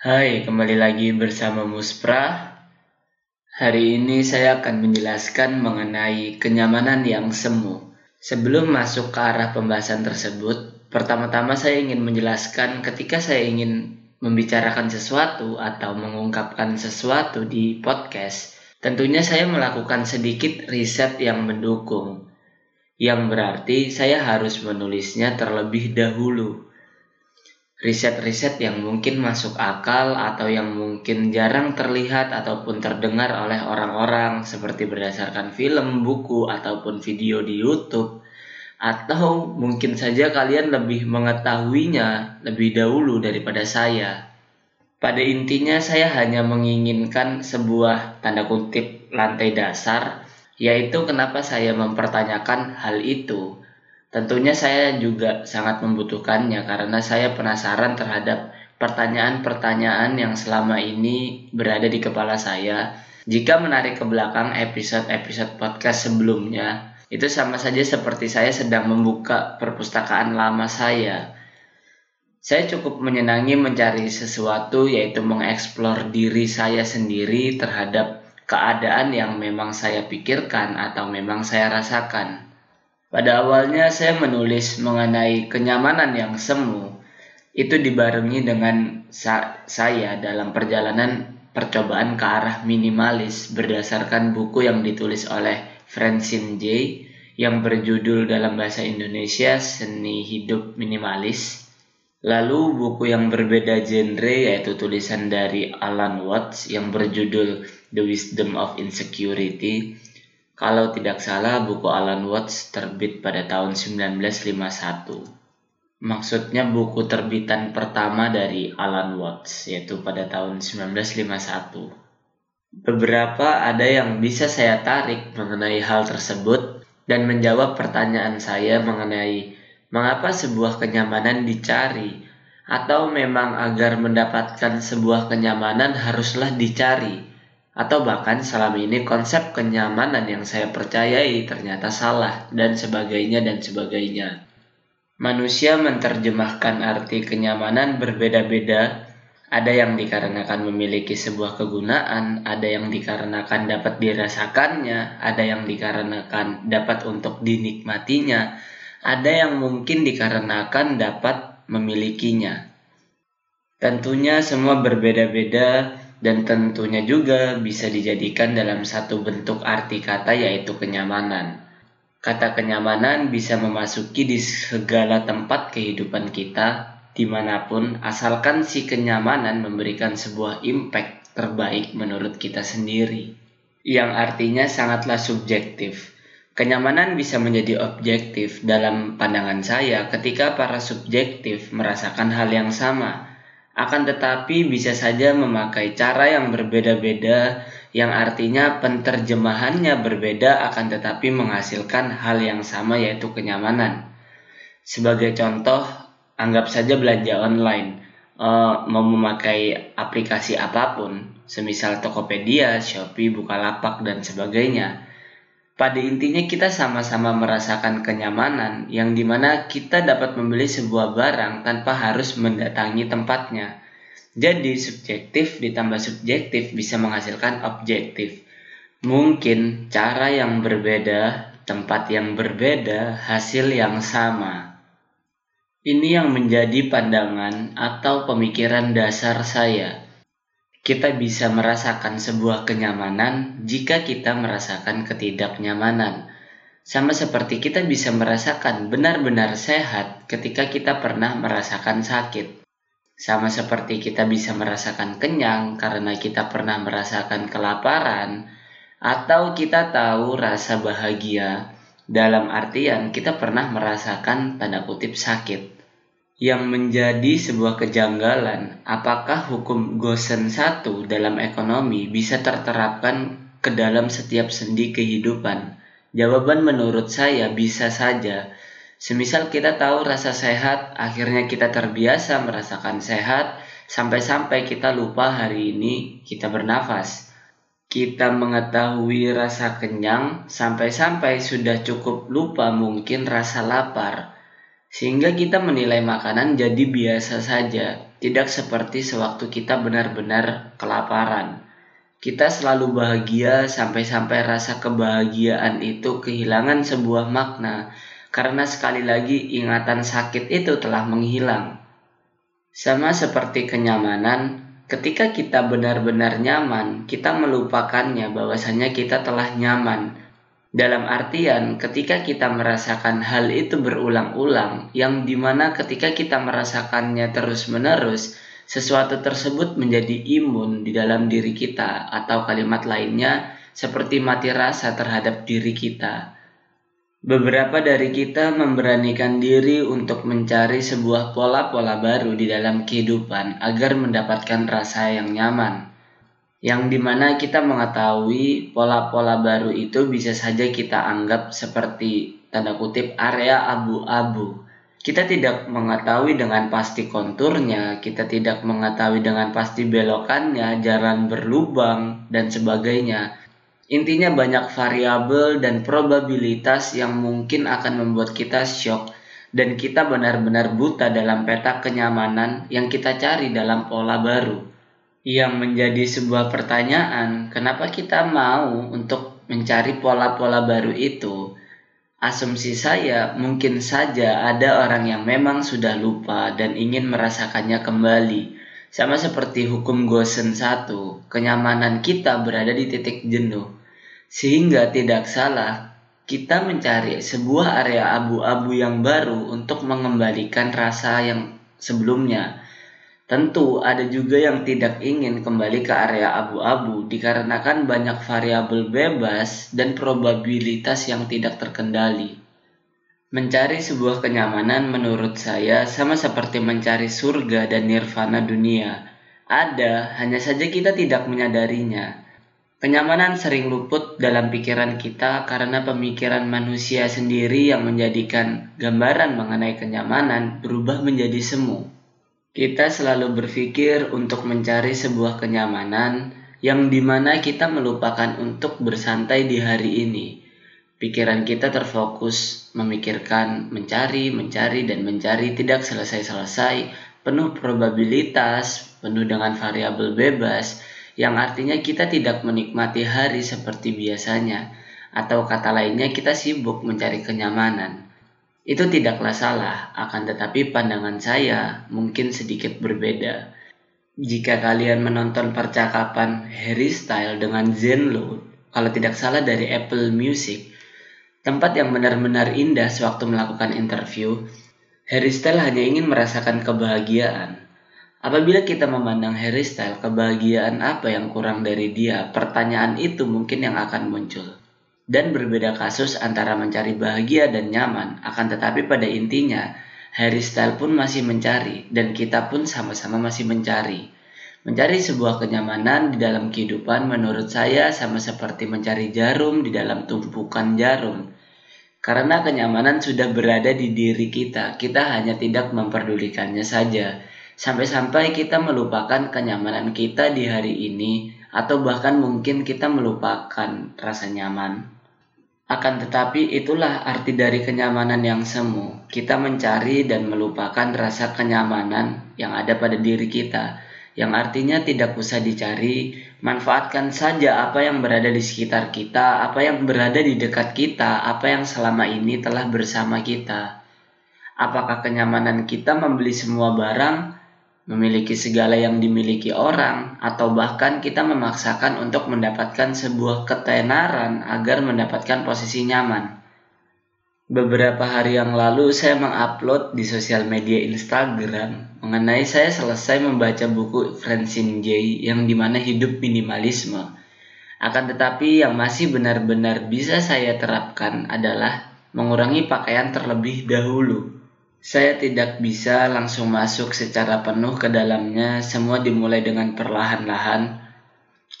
Hai, kembali lagi bersama Muspra. Hari ini saya akan menjelaskan mengenai kenyamanan yang semu. Sebelum masuk ke arah pembahasan tersebut, pertama-tama saya ingin menjelaskan ketika saya ingin membicarakan sesuatu atau mengungkapkan sesuatu di podcast, tentunya saya melakukan sedikit riset yang mendukung. Yang berarti saya harus menulisnya terlebih dahulu riset-riset yang mungkin masuk akal atau yang mungkin jarang terlihat ataupun terdengar oleh orang-orang seperti berdasarkan film, buku, ataupun video di YouTube atau mungkin saja kalian lebih mengetahuinya lebih dahulu daripada saya. Pada intinya saya hanya menginginkan sebuah tanda kutip lantai dasar yaitu kenapa saya mempertanyakan hal itu Tentunya saya juga sangat membutuhkannya karena saya penasaran terhadap pertanyaan-pertanyaan yang selama ini berada di kepala saya. Jika menarik ke belakang episode-episode podcast sebelumnya, itu sama saja seperti saya sedang membuka perpustakaan lama saya. Saya cukup menyenangi mencari sesuatu yaitu mengeksplor diri saya sendiri terhadap keadaan yang memang saya pikirkan atau memang saya rasakan. Pada awalnya saya menulis mengenai kenyamanan yang semu. Itu dibarengi dengan sa saya dalam perjalanan percobaan ke arah minimalis berdasarkan buku yang ditulis oleh Francine J yang berjudul dalam bahasa Indonesia Seni Hidup Minimalis. Lalu buku yang berbeda genre yaitu tulisan dari Alan Watts yang berjudul The Wisdom of Insecurity kalau tidak salah, buku Alan Watts terbit pada tahun 1951. Maksudnya buku terbitan pertama dari Alan Watts, yaitu pada tahun 1951. Beberapa ada yang bisa saya tarik mengenai hal tersebut dan menjawab pertanyaan saya mengenai mengapa sebuah kenyamanan dicari atau memang agar mendapatkan sebuah kenyamanan haruslah dicari atau bahkan selama ini konsep kenyamanan yang saya percayai ternyata salah dan sebagainya dan sebagainya. Manusia menerjemahkan arti kenyamanan berbeda-beda. Ada yang dikarenakan memiliki sebuah kegunaan, ada yang dikarenakan dapat dirasakannya, ada yang dikarenakan dapat untuk dinikmatinya, ada yang mungkin dikarenakan dapat memilikinya. Tentunya semua berbeda-beda dan tentunya juga bisa dijadikan dalam satu bentuk arti kata yaitu kenyamanan. Kata kenyamanan bisa memasuki di segala tempat kehidupan kita, di mana pun, asalkan si kenyamanan memberikan sebuah impact terbaik menurut kita sendiri, yang artinya sangatlah subjektif. Kenyamanan bisa menjadi objektif dalam pandangan saya ketika para subjektif merasakan hal yang sama, akan tetapi bisa saja memakai cara yang berbeda-beda yang artinya penterjemahannya berbeda akan tetapi menghasilkan hal yang sama yaitu kenyamanan. Sebagai contoh, anggap saja belanja online, uh, mau memakai aplikasi apa pun, semisal Tokopedia, Shopee, Bukalapak, dan sebagainya pada intinya kita sama-sama merasakan kenyamanan yang di mana kita dapat membeli sebuah barang tanpa harus mendatangi tempatnya. Jadi subjektif ditambah subjektif bisa menghasilkan objektif. Mungkin cara yang berbeda, tempat yang berbeda, hasil yang sama. Ini yang menjadi pandangan atau pemikiran dasar saya kita bisa merasakan sebuah kenyamanan jika kita merasakan ketidaknyamanan. Sama seperti kita bisa merasakan benar-benar sehat ketika kita pernah merasakan sakit. Sama seperti kita bisa merasakan kenyang karena kita pernah merasakan kelaparan, atau kita tahu rasa bahagia dalam artian kita pernah merasakan tanda kutip sakit yang menjadi sebuah kejanggalan apakah hukum Gosen satu dalam ekonomi bisa terterapkan ke dalam setiap sendi kehidupan? Jawaban menurut saya bisa saja. Semisal kita tahu rasa sehat, akhirnya kita terbiasa merasakan sehat, sampai-sampai kita lupa hari ini kita bernafas. Kita mengetahui rasa kenyang, sampai-sampai sudah cukup lupa mungkin rasa lapar Sehingga kita menilai makanan jadi biasa saja, tidak seperti sewaktu kita benar-benar kelaparan. Kita selalu bahagia sampai-sampai rasa kebahagiaan itu kehilangan sebuah makna karena sekali lagi ingatan sakit itu telah menghilang. Sama seperti kenyamanan, ketika kita benar-benar nyaman, kita melupakannya bahwasanya kita telah nyaman dalam artian, ketika kita merasakan hal itu berulang-ulang, yang di mana ketika kita merasakannya terus-menerus, sesuatu tersebut menjadi imun di dalam diri kita, atau kalimat lainnya seperti mati rasa terhadap diri kita. Beberapa dari kita memberanikan diri untuk mencari sebuah pola-pola baru di dalam kehidupan agar mendapatkan rasa yang nyaman yang di mana kita mengetahui pola-pola baru itu bisa saja kita anggap seperti tanda kutip area abu-abu. Kita tidak mengetahui dengan pasti konturnya, kita tidak mengetahui dengan pasti belokannya, jalan berlubang, dan sebagainya. Intinya banyak variabel dan probabilitas yang mungkin akan membuat kita shock dan kita benar-benar buta dalam peta kenyamanan yang kita cari dalam pola baru yang menjadi sebuah pertanyaan, kenapa kita mau untuk mencari pola-pola baru itu? Asumsi saya mungkin saja ada orang yang memang sudah lupa dan ingin merasakannya kembali. Sama seperti hukum Gosen satu, kenyamanan kita berada di titik jenuh. Sehingga tidak salah kita mencari sebuah area abu-abu yang baru untuk mengembalikan rasa yang sebelumnya Tentu ada juga yang tidak ingin kembali ke area abu-abu dikarenakan banyak variabel bebas dan probabilitas yang tidak terkendali. Mencari sebuah kenyamanan menurut saya sama seperti mencari surga dan nirvana dunia. Ada, hanya saja kita tidak menyadarinya. Kenyamanan sering luput dalam pikiran kita karena pemikiran manusia sendiri yang menjadikan gambaran mengenai kenyamanan berubah menjadi semu. Kita selalu berpikir untuk mencari sebuah kenyamanan yang di mana kita melupakan untuk bersantai di hari ini. Pikiran kita terfokus memikirkan, mencari, mencari, dan mencari tidak selesai-selesai, penuh probabilitas, penuh dengan variabel bebas, yang artinya kita tidak menikmati hari seperti biasanya, atau kata lainnya kita sibuk mencari kenyamanan. Itu tidaklah salah, akan tetapi pandangan saya mungkin sedikit berbeda. Jika kalian menonton percakapan Harry Style dengan Zenlo, kalau tidak salah dari Apple Music, tempat yang benar-benar indah sewaktu melakukan interview, Harry Style hanya ingin merasakan kebahagiaan. Apabila kita memandang Harry Style, kebahagiaan apa yang kurang dari dia? Pertanyaan itu mungkin yang akan muncul dan berbeda kasus antara mencari bahagia dan nyaman, akan tetapi pada intinya Harry Style pun masih mencari dan kita pun sama-sama masih mencari. Mencari sebuah kenyamanan di dalam kehidupan menurut saya sama seperti mencari jarum di dalam tumpukan jarum. Karena kenyamanan sudah berada di diri kita, kita hanya tidak memperdulikannya saja. Sampai-sampai kita melupakan kenyamanan kita di hari ini atau bahkan mungkin kita melupakan rasa nyaman. Akan tetapi itulah arti dari kenyamanan yang semu. Kita mencari dan melupakan rasa kenyamanan yang ada pada diri kita. Yang artinya tidak usah dicari, manfaatkan saja apa yang berada di sekitar kita, apa yang berada di dekat kita, apa yang selama ini telah bersama kita. Apakah kenyamanan kita membeli semua barang memiliki segala yang dimiliki orang, atau bahkan kita memaksakan untuk mendapatkan sebuah ketenaran agar mendapatkan posisi nyaman. Beberapa hari yang lalu saya mengupload di sosial media Instagram mengenai saya selesai membaca buku Francine J yang di mana hidup minimalisme. Akan tetapi yang masih benar-benar bisa saya terapkan adalah mengurangi pakaian terlebih dahulu. Saya tidak bisa langsung masuk secara penuh ke dalamnya, semua dimulai dengan perlahan-lahan.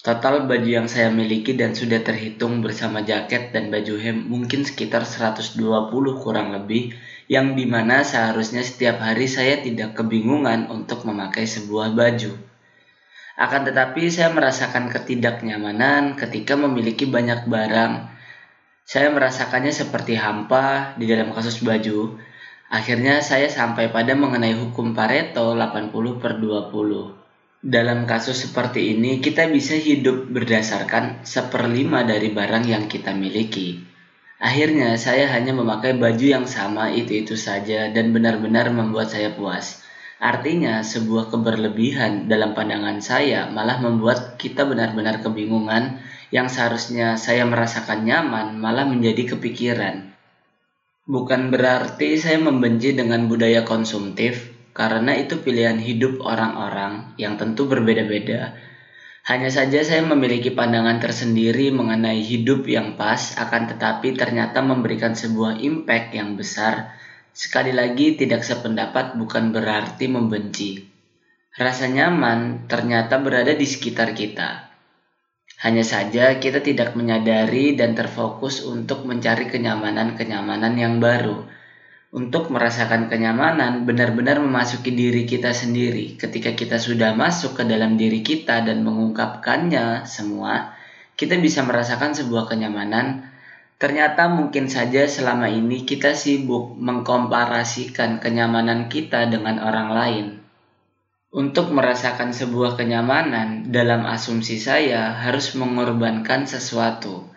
Total baju yang saya miliki dan sudah terhitung bersama jaket dan baju hem mungkin sekitar 120 kurang lebih, yang di mana seharusnya setiap hari saya tidak kebingungan untuk memakai sebuah baju. Akan tetapi saya merasakan ketidaknyamanan ketika memiliki banyak barang. Saya merasakannya seperti hampa di dalam kasus baju, Akhirnya saya sampai pada mengenai hukum Pareto 80 per 20. Dalam kasus seperti ini, kita bisa hidup berdasarkan seperlima dari barang yang kita miliki. Akhirnya, saya hanya memakai baju yang sama itu-itu saja dan benar-benar membuat saya puas. Artinya, sebuah keberlebihan dalam pandangan saya malah membuat kita benar-benar kebingungan yang seharusnya saya merasakan nyaman malah menjadi kepikiran. Bukan berarti saya membenci dengan budaya konsumtif, karena itu pilihan hidup orang-orang yang tentu berbeda-beda hanya saja saya memiliki pandangan tersendiri mengenai hidup yang pas, akan tetapi ternyata memberikan sebuah impact yang besar. Sekali lagi, tidak sependapat bukan berarti membenci. Rasa nyaman ternyata berada di sekitar kita. Hanya saja kita tidak menyadari dan terfokus untuk mencari kenyamanan-kenyamanan yang baru untuk merasakan kenyamanan, benar-benar memasuki diri kita sendiri. Ketika kita sudah masuk ke dalam diri kita dan mengungkapkannya semua, kita bisa merasakan sebuah kenyamanan. Ternyata mungkin saja selama ini kita sibuk mengkomparasikan kenyamanan kita dengan orang lain. Untuk merasakan sebuah kenyamanan, dalam asumsi saya harus mengorbankan sesuatu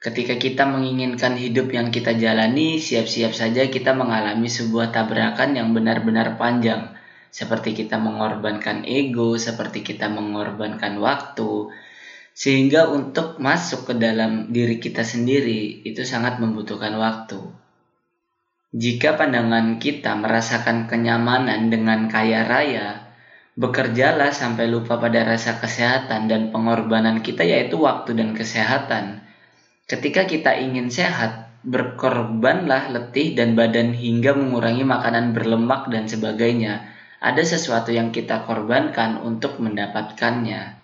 Ketika kita menginginkan hidup yang kita jalani, siap-siap saja kita mengalami sebuah tabrakan yang benar-benar panjang. Seperti kita mengorbankan ego, seperti kita mengorbankan waktu. Sehingga untuk masuk ke dalam diri kita sendiri itu sangat membutuhkan waktu. Jika pandangan kita merasakan kenyamanan dengan kaya raya, bekerjalah sampai lupa pada rasa kesehatan dan pengorbanan kita yaitu waktu dan kesehatan Ketika kita ingin sehat, berkorbanlah letih dan badan hingga mengurangi makanan berlemak dan sebagainya. Ada sesuatu yang kita korbankan untuk mendapatkannya.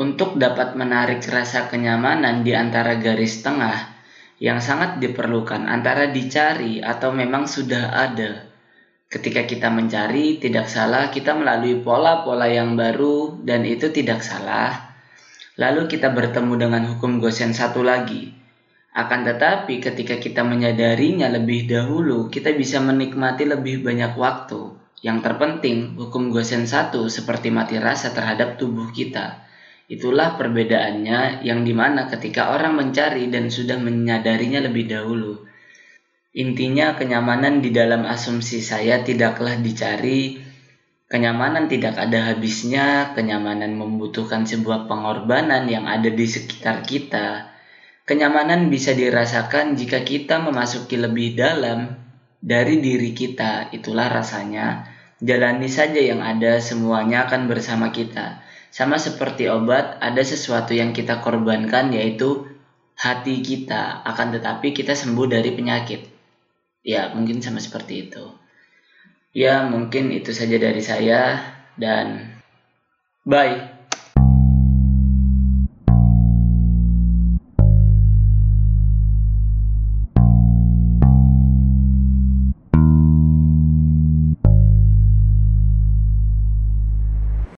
Untuk dapat menarik rasa kenyamanan di antara garis tengah yang sangat diperlukan antara dicari atau memang sudah ada. Ketika kita mencari, tidak salah kita melalui pola-pola yang baru dan itu tidak salah Lalu kita bertemu dengan hukum Gosen satu lagi. Akan tetapi ketika kita menyadarinya lebih dahulu, kita bisa menikmati lebih banyak waktu. Yang terpenting, hukum Gosen satu seperti mati rasa terhadap tubuh kita. Itulah perbedaannya yang di mana ketika orang mencari dan sudah menyadarinya lebih dahulu. Intinya kenyamanan di dalam asumsi saya tidaklah dicari, Kenyamanan tidak ada habisnya, kenyamanan membutuhkan sebuah pengorbanan yang ada di sekitar kita. Kenyamanan bisa dirasakan jika kita memasuki lebih dalam dari diri kita, itulah rasanya. Jalani saja yang ada, semuanya akan bersama kita. Sama seperti obat, ada sesuatu yang kita korbankan yaitu hati kita, akan tetapi kita sembuh dari penyakit. Ya, mungkin sama seperti itu. Ya, mungkin itu saja dari saya dan bye.